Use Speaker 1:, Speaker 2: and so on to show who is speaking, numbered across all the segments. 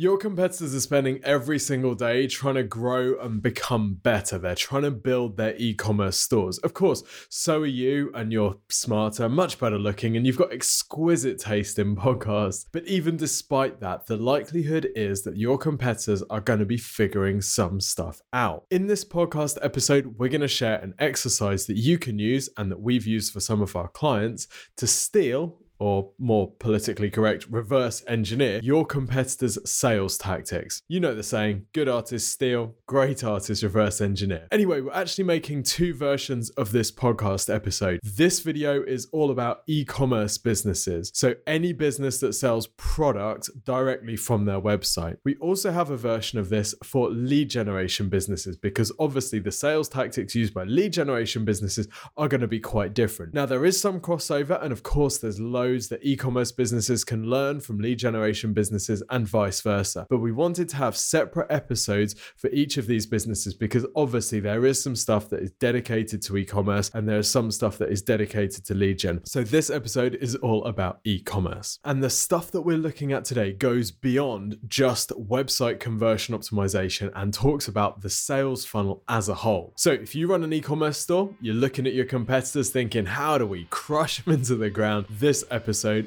Speaker 1: Your competitors are spending every single day trying to grow and become better. They're trying to build their e commerce stores. Of course, so are you, and you're smarter, much better looking, and you've got exquisite taste in podcasts. But even despite that, the likelihood is that your competitors are going to be figuring some stuff out. In this podcast episode, we're going to share an exercise that you can use and that we've used for some of our clients to steal or more politically correct, reverse engineer your competitors' sales tactics. You know the saying good artists steal, great artists reverse engineer. Anyway, we're actually making two versions of this podcast episode. This video is all about e commerce businesses, so any business that sells product directly from their website. We also have a version of this for lead generation businesses because obviously the sales tactics used by lead generation businesses are going to be quite different. Now, there is some crossover, and of course, there's loads that e commerce businesses can learn from lead generation businesses and vice versa. But we wanted to have separate episodes for each of these businesses because obviously there is some stuff that is dedicated to e commerce and there is some stuff that is dedicated to lead gen. So this episode is all about e commerce. And the stuff that we're looking at today goes beyond just website conversion optimization and talks about the sales funnel as a whole. So if you run an e commerce store, you're looking at your competitors thinking, how do we crush them into the ground? This episode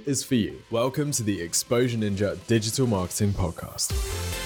Speaker 1: is for you. Welcome to the Exposure Ninja Digital Marketing Podcast.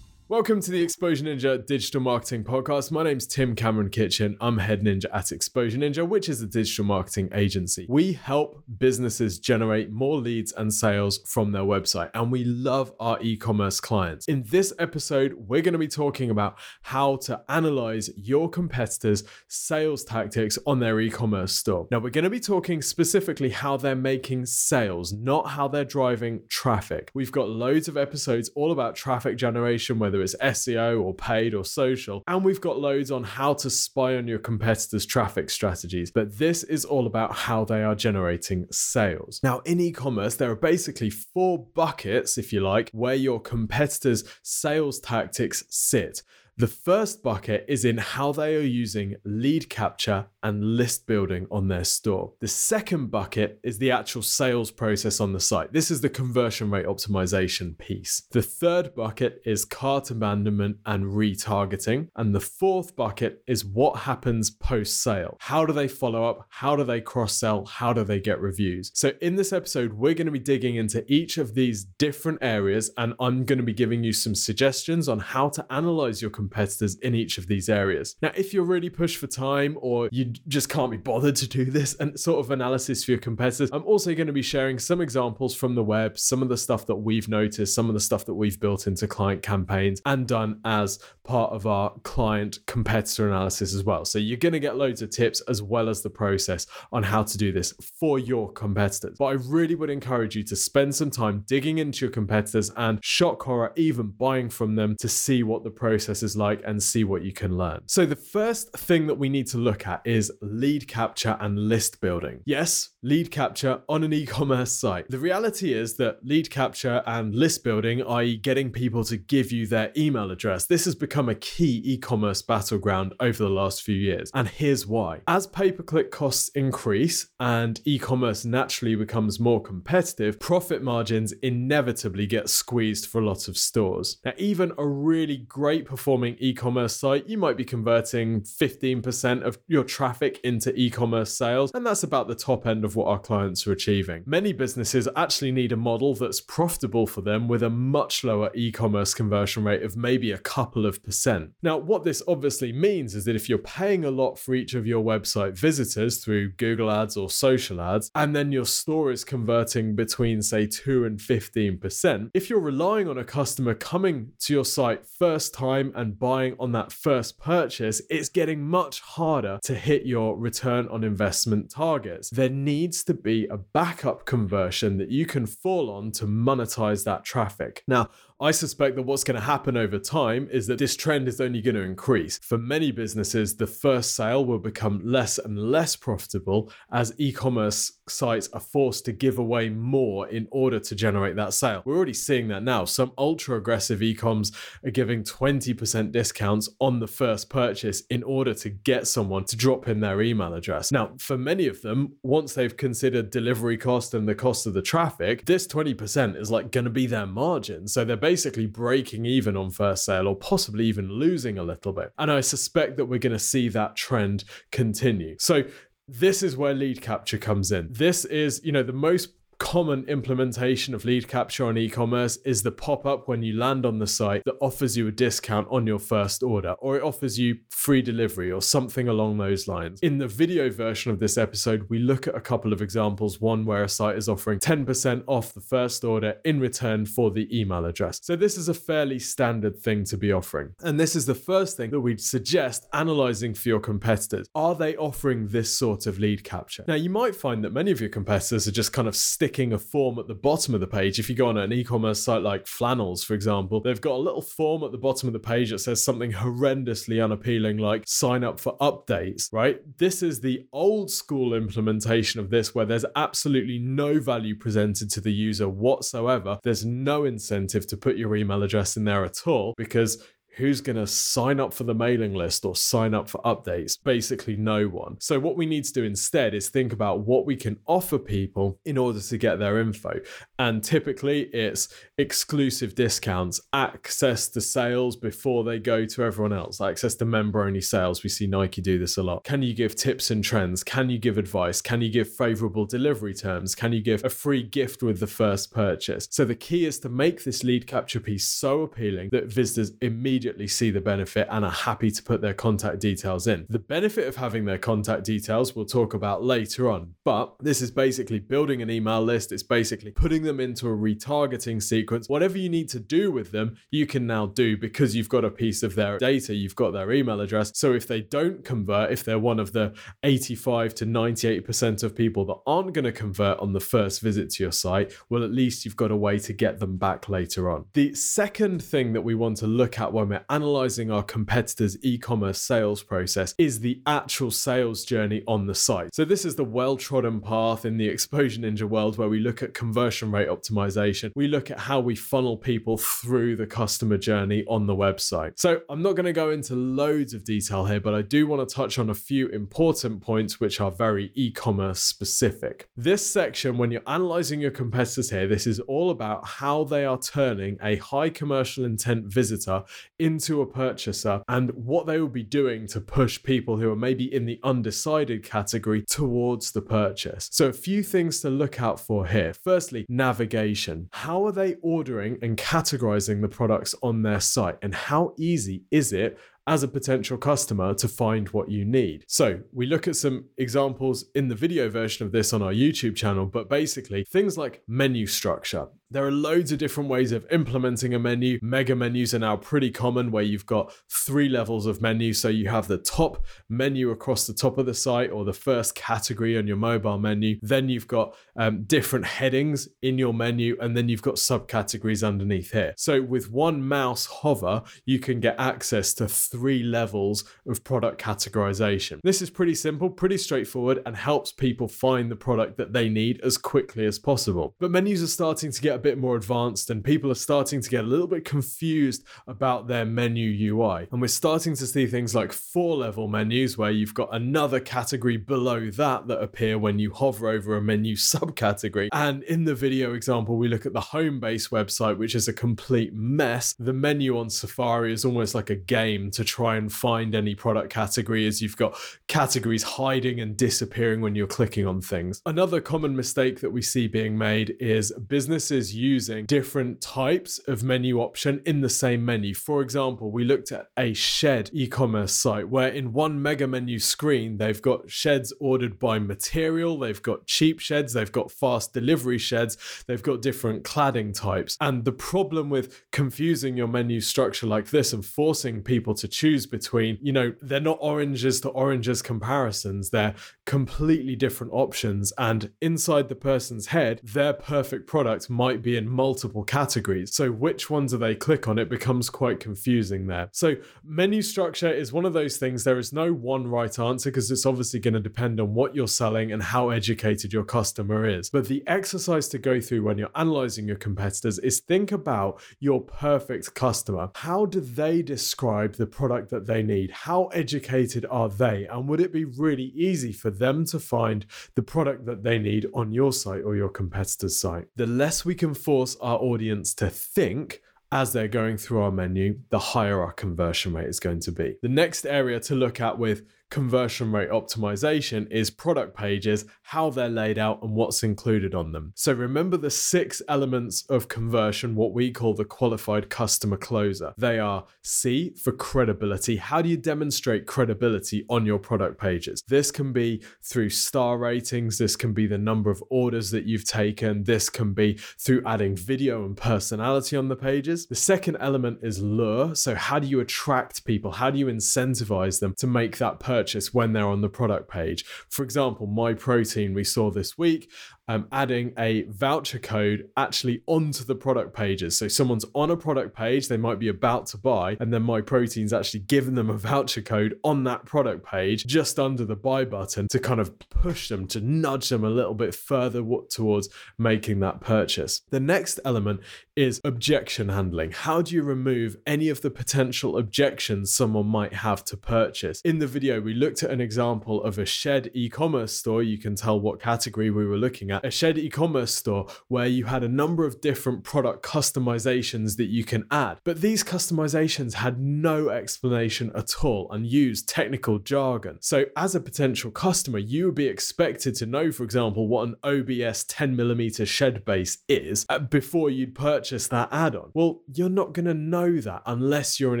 Speaker 1: Welcome to the Exposure Ninja Digital Marketing Podcast. My name's Tim Cameron Kitchen. I'm head ninja at Exposure Ninja, which is a digital marketing agency. We help businesses generate more leads and sales from their website, and we love our e commerce clients. In this episode, we're going to be talking about how to analyze your competitors' sales tactics on their e commerce store. Now, we're going to be talking specifically how they're making sales, not how they're driving traffic. We've got loads of episodes all about traffic generation, whether whether SEO or paid or social. And we've got loads on how to spy on your competitors' traffic strategies. But this is all about how they are generating sales. Now, in e commerce, there are basically four buckets, if you like, where your competitors' sales tactics sit. The first bucket is in how they are using lead capture and list building on their store. The second bucket is the actual sales process on the site. This is the conversion rate optimization piece. The third bucket is cart abandonment and retargeting. And the fourth bucket is what happens post sale. How do they follow up? How do they cross sell? How do they get reviews? So, in this episode, we're going to be digging into each of these different areas, and I'm going to be giving you some suggestions on how to analyze your competitors in each of these areas. Now, if you're really pushed for time or you just can't be bothered to do this and sort of analysis for your competitors, I'm also going to be sharing some examples from the web, some of the stuff that we've noticed, some of the stuff that we've built into client campaigns and done as part of our client competitor analysis as well. So you're going to get loads of tips as well as the process on how to do this for your competitors. But I really would encourage you to spend some time digging into your competitors and shock horror, even buying from them to see what the process is like and see what you can learn. So, the first thing that we need to look at is lead capture and list building. Yes, lead capture on an e commerce site. The reality is that lead capture and list building, i.e., getting people to give you their email address, this has become a key e commerce battleground over the last few years. And here's why. As pay per click costs increase and e commerce naturally becomes more competitive, profit margins inevitably get squeezed for a lot of stores. Now, even a really great performing e commerce site, you might be converting 15% of your traffic into e commerce sales, and that's about the top end of what our clients are achieving. Many businesses actually need a model that's profitable for them with a much lower e commerce conversion rate of maybe a couple of percent. Now, what this obviously means is that if you're paying a lot for each of your website visitors through Google Ads or social ads, and then your store is converting between, say, 2 and 15%, if you're relying on a customer coming to your site first time and buying on that first purchase, it's getting much harder to hit your return on investment targets. There needs to be a backup conversion that you can fall on to monetize that traffic. Now, I suspect that what's going to happen over time is that this trend is only going to increase. For many businesses, the first sale will become less and less profitable as e commerce sites are forced to give away more in order to generate that sale. We're already seeing that now. Some ultra aggressive e coms are giving 20% discounts on the first purchase in order to get someone to drop in their email address. Now, for many of them, once they've considered delivery cost and the cost of the traffic, this 20% is like going to be their margin. So they're basically breaking even on first sale or possibly even losing a little bit. And I suspect that we're going to see that trend continue. So this is where lead capture comes in. This is, you know, the most common implementation of lead capture on e-commerce is the pop-up when you land on the site that offers you a discount on your first order or it offers you free delivery or something along those lines. In the video version of this episode, we look at a couple of examples, one where a site is offering 10% off the first order in return for the email address. So this is a fairly standard thing to be offering. And this is the first thing that we'd suggest analyzing for your competitors. Are they offering this sort of lead capture? Now you might find that many of your competitors are just kind of sticking a form at the bottom of the page. If you go on an e commerce site like Flannels, for example, they've got a little form at the bottom of the page that says something horrendously unappealing like sign up for updates, right? This is the old school implementation of this where there's absolutely no value presented to the user whatsoever. There's no incentive to put your email address in there at all because who's going to sign up for the mailing list or sign up for updates? Basically, no one. So, what we need to do instead is think about what we can offer people in order to get their info. And typically, it's exclusive discounts, access to sales before they go to everyone else, access to member only sales. We see Nike do this a lot. Can you give tips and trends? Can you give advice? Can you give favorable delivery terms? Can you give a free gift with the first purchase? So, the key is to make this lead capture piece so appealing that visitors immediately immediately see the benefit and are happy to put their contact details in. The benefit of having their contact details we'll talk about later on, but this is basically building an email list. It's basically putting them into a retargeting sequence. Whatever you need to do with them, you can now do because you've got a piece of their data, you've got their email address. So if they don't convert, if they're one of the 85 to 98% of people that aren't going to convert on the first visit to your site, well, at least you've got a way to get them back later on. The second thing that we want to look at when we're analyzing our competitors' e commerce sales process is the actual sales journey on the site. So, this is the well trodden path in the Exposure Ninja world where we look at conversion rate optimization. We look at how we funnel people through the customer journey on the website. So, I'm not going to go into loads of detail here, but I do want to touch on a few important points which are very e commerce specific. This section, when you're analyzing your competitors here, this is all about how they are turning a high commercial intent visitor into a purchaser and what they will be doing to push people who are maybe in the undecided category towards the purchase. So, a few things to look out for here. Firstly, navigation. How are they ordering and categorizing the products on their site? And how easy is it as a potential customer to find what you need. So, we look at some examples in the video version of this on our YouTube channel, but basically things like menu structure. There are loads of different ways of implementing a menu. Mega menus are now pretty common where you've got three levels of menu. So you have the top menu across the top of the site or the first category on your mobile menu. Then you've got um, different headings in your menu, and then you've got subcategories underneath here. So with one mouse hover, you can get access to three levels of product categorization. This is pretty simple, pretty straightforward, and helps people find the product that they need as quickly as possible. But menus are starting to get a bit more advanced and people are starting to get a little bit confused about their menu UI. And we're starting to see things like four level menus where you've got another category below that that appear when you hover over a menu subcategory. And in the video example, we look at the Homebase website, which is a complete mess. The menu on Safari is almost like a game to try and find any product category as you've got categories hiding and disappearing when you're clicking on things. Another common mistake that we see being made is businesses using different types of menu option in the same menu. For example, we looked at a shed e commerce site where in one mega menu screen, they've got sheds ordered by material, they've got cheap sheds, they've got fast delivery sheds, they've got different cladding types. And the problem with confusing your menu structure like this and forcing people to choose between, you know, they're not oranges to oranges comparisons, they're completely different options. And inside the person's head, their perfect product might might be in multiple categories. So, which one do they click on? It becomes quite confusing there. So, menu structure is one of those things. There is no one right answer because it's obviously going to depend on what you're selling and how educated your customer is. But the exercise to go through when you're analyzing your competitors is think about your perfect customer. How do they describe the product that they need? How educated are they? And would it be really easy for them to find the product that they need on your site or your competitor's site? The less we can force our audience to think, as they're going through our menu, the higher our conversion rate is going to be. The next area to look at with conversion rate optimization is product pages, how they're laid out, and what's included on them. So remember the six elements of conversion, what we call the qualified customer closer. They are C for credibility. How do you demonstrate credibility on your product pages? This can be through star ratings, this can be the number of orders that you've taken, this can be through adding video and personality on the pages. The second element is lure. So, how do you attract people? How do you incentivize them to make that purchase? Purchase when they're on the product page. For example, My Protein, we saw this week um, adding a voucher code actually onto the product pages. So someone's on a product page, they might be about to buy, and then My Protein's actually given them a voucher code on that product page just under the buy button to kind of push them, to nudge them a little bit further towards making that purchase. The next element is objection handling. How do you remove any of the potential objections someone might have to purchase? In the video, we looked at an example of a shed e commerce store. You can tell what category we were looking at a shed e-commerce store where you had a number of different product customizations that you can add. But these customizations had no explanation at all and used technical jargon. So as a potential customer, you would be expected to know, for example, what an OBS 10mm shed base is uh, before you'd purchase that add-on. Well, you're not going to know that unless you're an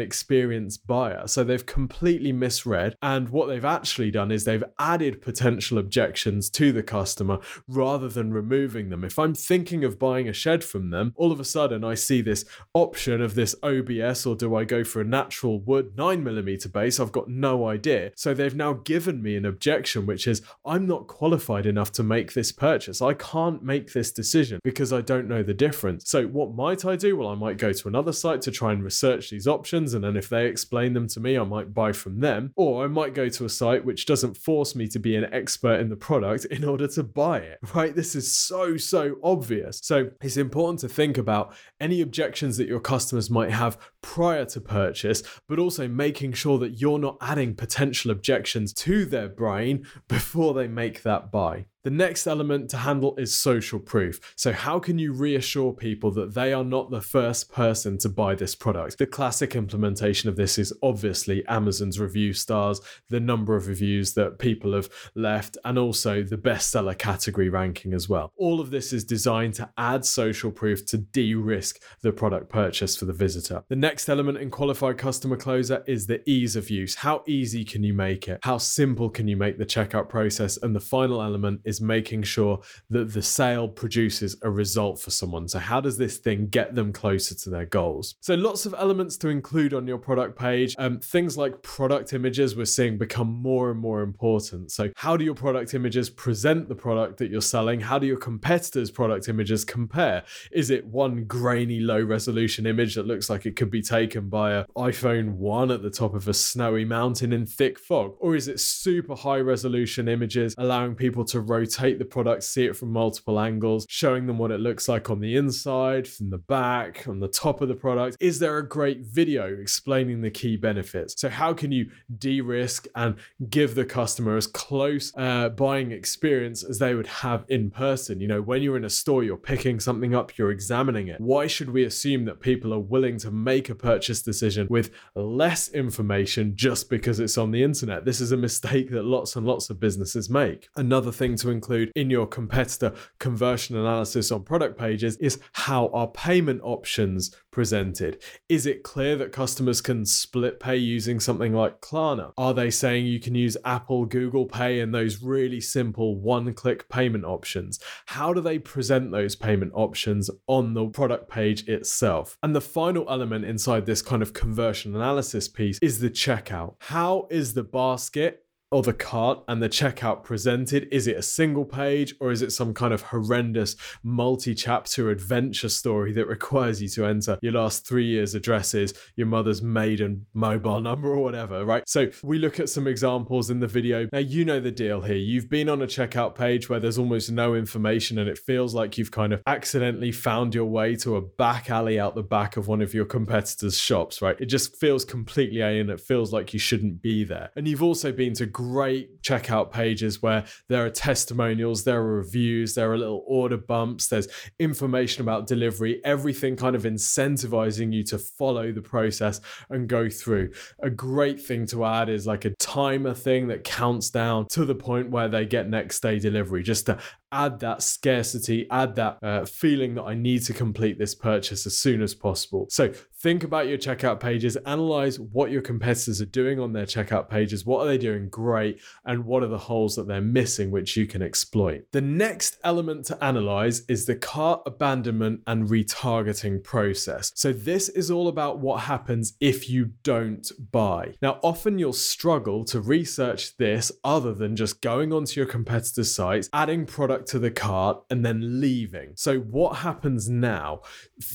Speaker 1: experienced buyer. So they've completely misread and what they've actually done is they've added potential objections to the customer rather rather than removing them. If I'm thinking of buying a shed from them, all of a sudden I see this option of this OBS or do I go for a natural wood 9mm base? I've got no idea. So they've now given me an objection, which is I'm not qualified enough to make this purchase. I can't make this decision because I don't know the difference. So what might I do? Well, I might go to another site to try and research these options. And then if they explain them to me, I might buy from them. Or I might go to a site which doesn't force me to be an expert in the product in order to buy it, right? This is so, so obvious. So it's important to think about any objections that your customers might have prior to purchase, but also making sure that you're not adding potential objections to their brain before they make that buy. The next element to handle is social proof. So, how can you reassure people that they are not the first person to buy this product? The classic implementation of this is obviously Amazon's review stars, the number of reviews that people have left, and also the bestseller category ranking as well. All of this is designed to add social proof to de risk the product purchase for the visitor. The next element in qualified customer closer is the ease of use. How easy can you make it? How simple can you make the checkout process? And the final element is making sure that the sale produces a result for someone. So, how does this thing get them closer to their goals? So, lots of elements to include on your product page. Um, things like product images we're seeing become more and more important. So, how do your product images present the product that you're selling? How do your competitors' product images compare? Is it one grainy, low resolution image that looks like it could be taken by an iPhone 1 at the top of a snowy mountain in thick fog? Or is it super high resolution images allowing people to rotate the product, see it from multiple angles, showing them what it looks like on the inside, from the back, on the top of the product? Is there a great video explaining the key benefits? So, how can you de risk and give the customer as close uh, buying experience as they would have in person? You know, when you're in a store, you're picking something up, you're examining it. Why should we assume that people are willing to make a purchase decision with less information just because it's on the internet? This is a mistake that lots and lots of businesses make. Another thing to include in your competitor conversion analysis on product pages is how are payment options presented? Is it clear that customers can split pay using something like Klarna? Are they saying you can use Apple, Google Pay, and those really simple one click payment options? How do they present those payment options on the product page itself? And the final element inside this kind of conversion analysis piece is the checkout. How is the basket or the cart and the checkout presented? Is it a single page or is it some kind of horrendous multi chapter adventure story that requires you to enter your last three years' addresses, your mother's maiden mobile number, or whatever, right? So we look at some examples in the video. Now, you know the deal here. You've been on a checkout page where there's almost no information and it feels like you've kind of accidentally found your way to a back alley out the back of one of your competitors' shops, right? It just feels completely alien. It feels like you shouldn't be there. And you've also been to great checkout pages where there are testimonials, there are reviews, there are little order bumps, there's information about delivery, everything kind of incentivizing you to follow the process and go through. A great thing to add is like a timer thing that counts down to the point where they get next day delivery, just to add that scarcity, add that uh, feeling that I need to complete this purchase as soon as possible. So think about your checkout pages, analyze what your competitors are doing on their checkout pages, what are they doing great, and what are the holes that they're missing, which you can exploit. The next element to analyze is the cart abandonment and retargeting process. So this is all about what happens if you don't buy. Now, often you'll struggle to research this other than just going onto your competitors' sites, adding product to the cart and then leaving. So, what happens now?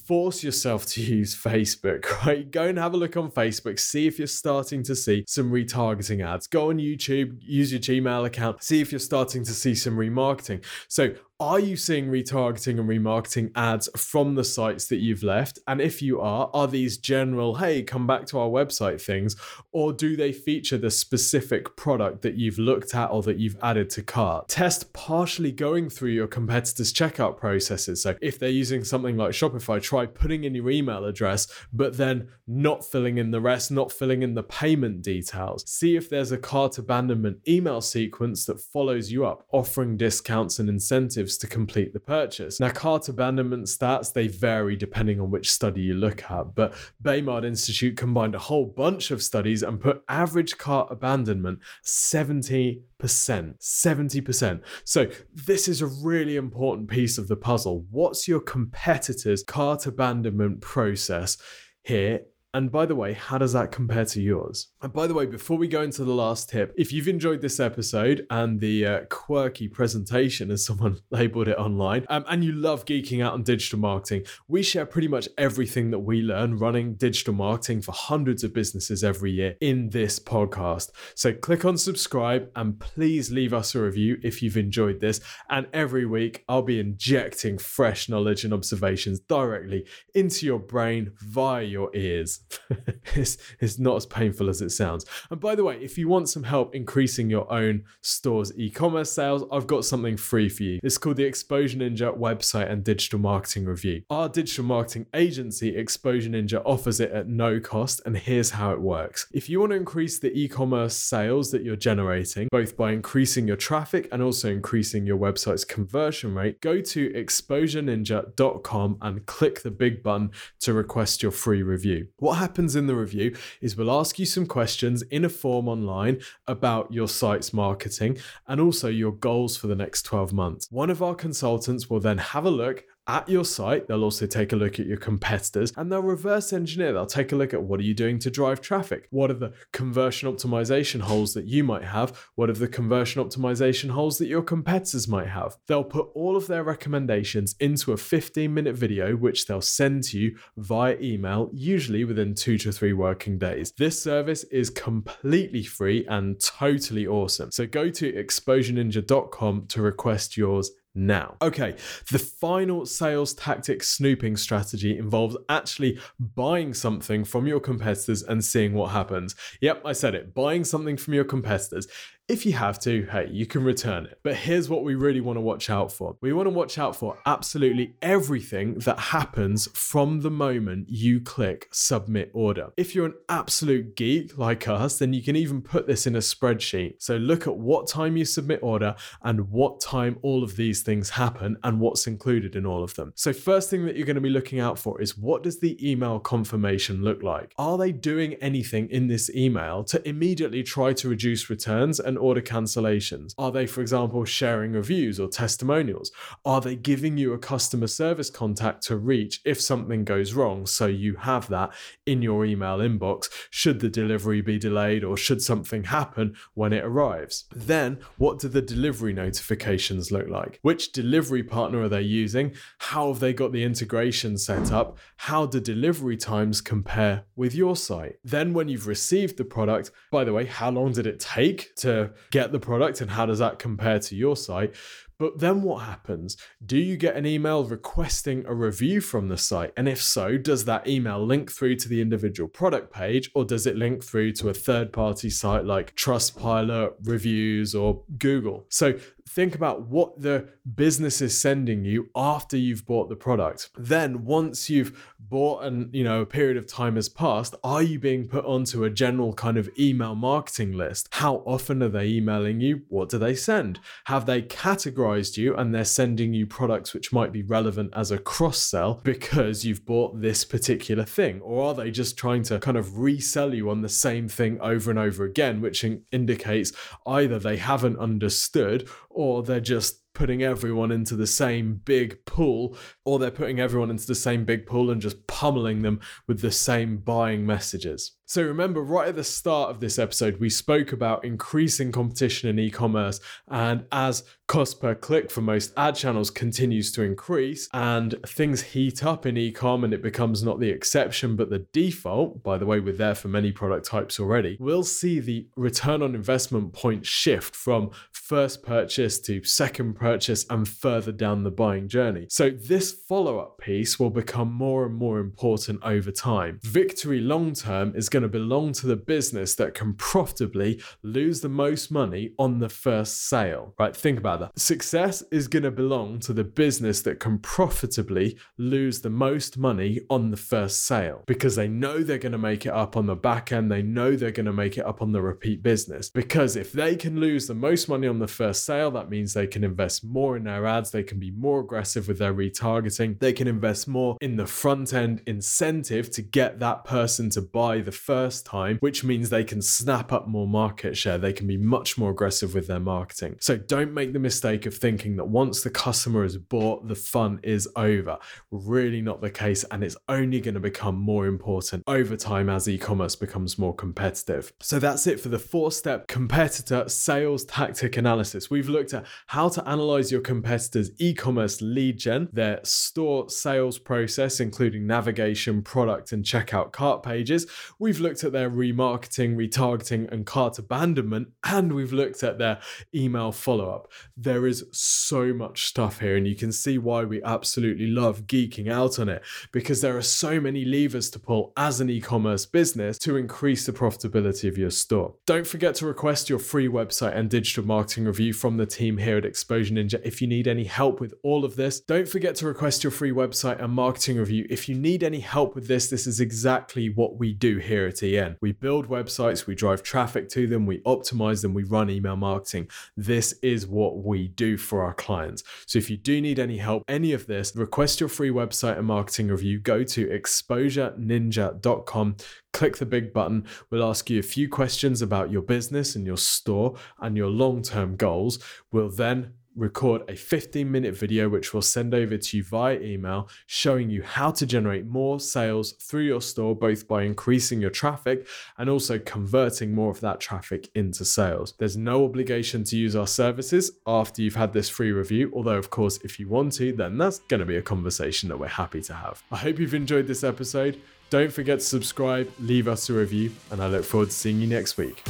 Speaker 1: Force yourself to use Facebook, right? Go and have a look on Facebook, see if you're starting to see some retargeting ads. Go on YouTube, use your Gmail account, see if you're starting to see some remarketing. So, are you seeing retargeting and remarketing ads from the sites that you've left? And if you are, are these general, hey, come back to our website things? Or do they feature the specific product that you've looked at or that you've added to cart? Test partially going through your competitors' checkout processes. So if they're using something like Shopify, try putting in your email address, but then not filling in the rest, not filling in the payment details. See if there's a cart abandonment email sequence that follows you up, offering discounts and incentives to complete the purchase. Now, cart abandonment stats, they vary depending on which study you look at, but Baymard Institute combined a whole bunch of studies and put average cart abandonment 70%. 70%. So, this is a really important piece of the puzzle. What's your competitor's cart abandonment process here and by the way, how does that compare to yours? And by the way, before we go into the last tip, if you've enjoyed this episode and the uh, quirky presentation, as someone labeled it online, um, and you love geeking out on digital marketing, we share pretty much everything that we learn running digital marketing for hundreds of businesses every year in this podcast. So click on subscribe and please leave us a review if you've enjoyed this. And every week, I'll be injecting fresh knowledge and observations directly into your brain via your ears. it's, it's not as painful as it sounds. And by the way, if you want some help increasing your own store's e commerce sales, I've got something free for you. It's called the Exposure Ninja website and digital marketing review. Our digital marketing agency, Exposure Ninja, offers it at no cost, and here's how it works. If you want to increase the e commerce sales that you're generating, both by increasing your traffic and also increasing your website's conversion rate, go to exposureninja.com and click the big button to request your free review. What happens in the review is we'll ask you some questions in a form online about your site's marketing and also your goals for the next 12 months. One of our consultants will then have a look at your site. They'll also take a look at your competitors and they'll reverse engineer. They'll take a look at what are you doing to drive traffic? What are the conversion optimization holes that you might have? What are the conversion optimization holes that your competitors might have? They'll put all of their recommendations into a 15 minute video, which they'll send to you via email, usually within two to three working days. This service is completely free and totally awesome. So go to exposureninja.com to request yours now. Okay, the final sales tactic snooping strategy involves actually buying something from your competitors and seeing what happens. Yep, I said it, buying something from your competitors. If you have to, hey, you can return it. But here's what we really want to watch out for we want to watch out for absolutely everything that happens from the moment you click submit order. If you're an absolute geek like us, then you can even put this in a spreadsheet. So look at what time you submit order and what time all of these things happen and what's included in all of them. So, first thing that you're going to be looking out for is what does the email confirmation look like? Are they doing anything in this email to immediately try to reduce returns and and order cancellations? Are they, for example, sharing reviews or testimonials? Are they giving you a customer service contact to reach if something goes wrong so you have that in your email inbox should the delivery be delayed or should something happen when it arrives? Then, what do the delivery notifications look like? Which delivery partner are they using? How have they got the integration set up? How do delivery times compare with your site? Then, when you've received the product, by the way, how long did it take to get the product and how does that compare to your site? But then what happens? Do you get an email requesting a review from the site? And if so, does that email link through to the individual product page or does it link through to a third party site like Trustpilot, Reviews, or Google? So think about what the business is sending you after you've bought the product. Then once you've bought and you know a period of time has passed, are you being put onto a general kind of email marketing list? How often are they emailing you? What do they send? Have they categorized you and they're sending you products which might be relevant as a cross sell because you've bought this particular thing? Or are they just trying to kind of resell you on the same thing over and over again, which in- indicates either they haven't understood or they're just putting everyone into the same big pool, or they're putting everyone into the same big pool and just pummeling them with the same buying messages. So remember, right at the start of this episode, we spoke about increasing competition in e commerce. And as cost per click for most ad channels continues to increase and things heat up in e com and it becomes not the exception but the default, by the way, we're there for many product types already, we'll see the return on investment point shift from first purchase to second purchase and further down the buying journey. So this follow up piece will become more and more important over time. Victory long term is going to belong to the business that can profitably lose the most money on the first sale, right? Think about that. Success is going to belong to the business that can profitably lose the most money on the first sale because they know they're going to make it up on the back end. They know they're going to make it up on the repeat business. Because if they can lose the most money on the first sale, that means they can invest more in their ads, they can be more aggressive with their retargeting, they can invest more in the front end incentive to get that person to buy the first time, which means they can snap up more market share. They can be much more aggressive with their marketing. So don't make the mistake of thinking that once the customer is bought, the fun is over. Really not the case. And it's only going to become more important over time as e commerce becomes more competitive. So that's it for the four step competitor sales tactic analysis. We've looked at how to analyze your competitors' e commerce lead gen, their store sales process, including navigation, product, and checkout cart pages. We've We've looked at their remarketing, retargeting, and cart abandonment, and we've looked at their email follow up. There is so much stuff here, and you can see why we absolutely love geeking out on it because there are so many levers to pull as an e commerce business to increase the profitability of your store. Don't forget to request your free website and digital marketing review from the team here at Exposure Ninja if you need any help with all of this. Don't forget to request your free website and marketing review if you need any help with this. This is exactly what we do here at EN. We build websites, we drive traffic to them, we optimize them, we run email marketing. This is what we do for our clients. So if you do need any help, any of this, request your free website and marketing review. Go to exposureninja.com, click the big button. We'll ask you a few questions about your business and your store and your long term goals. We'll then record a 15 minute video which we'll send over to you via email showing you how to generate more sales through your store both by increasing your traffic and also converting more of that traffic into sales. There's no obligation to use our services after you've had this free review, although of course if you want to then that's going to be a conversation that we're happy to have. I hope you've enjoyed this episode. Don't forget to subscribe, leave us a review, and I look forward to seeing you next week.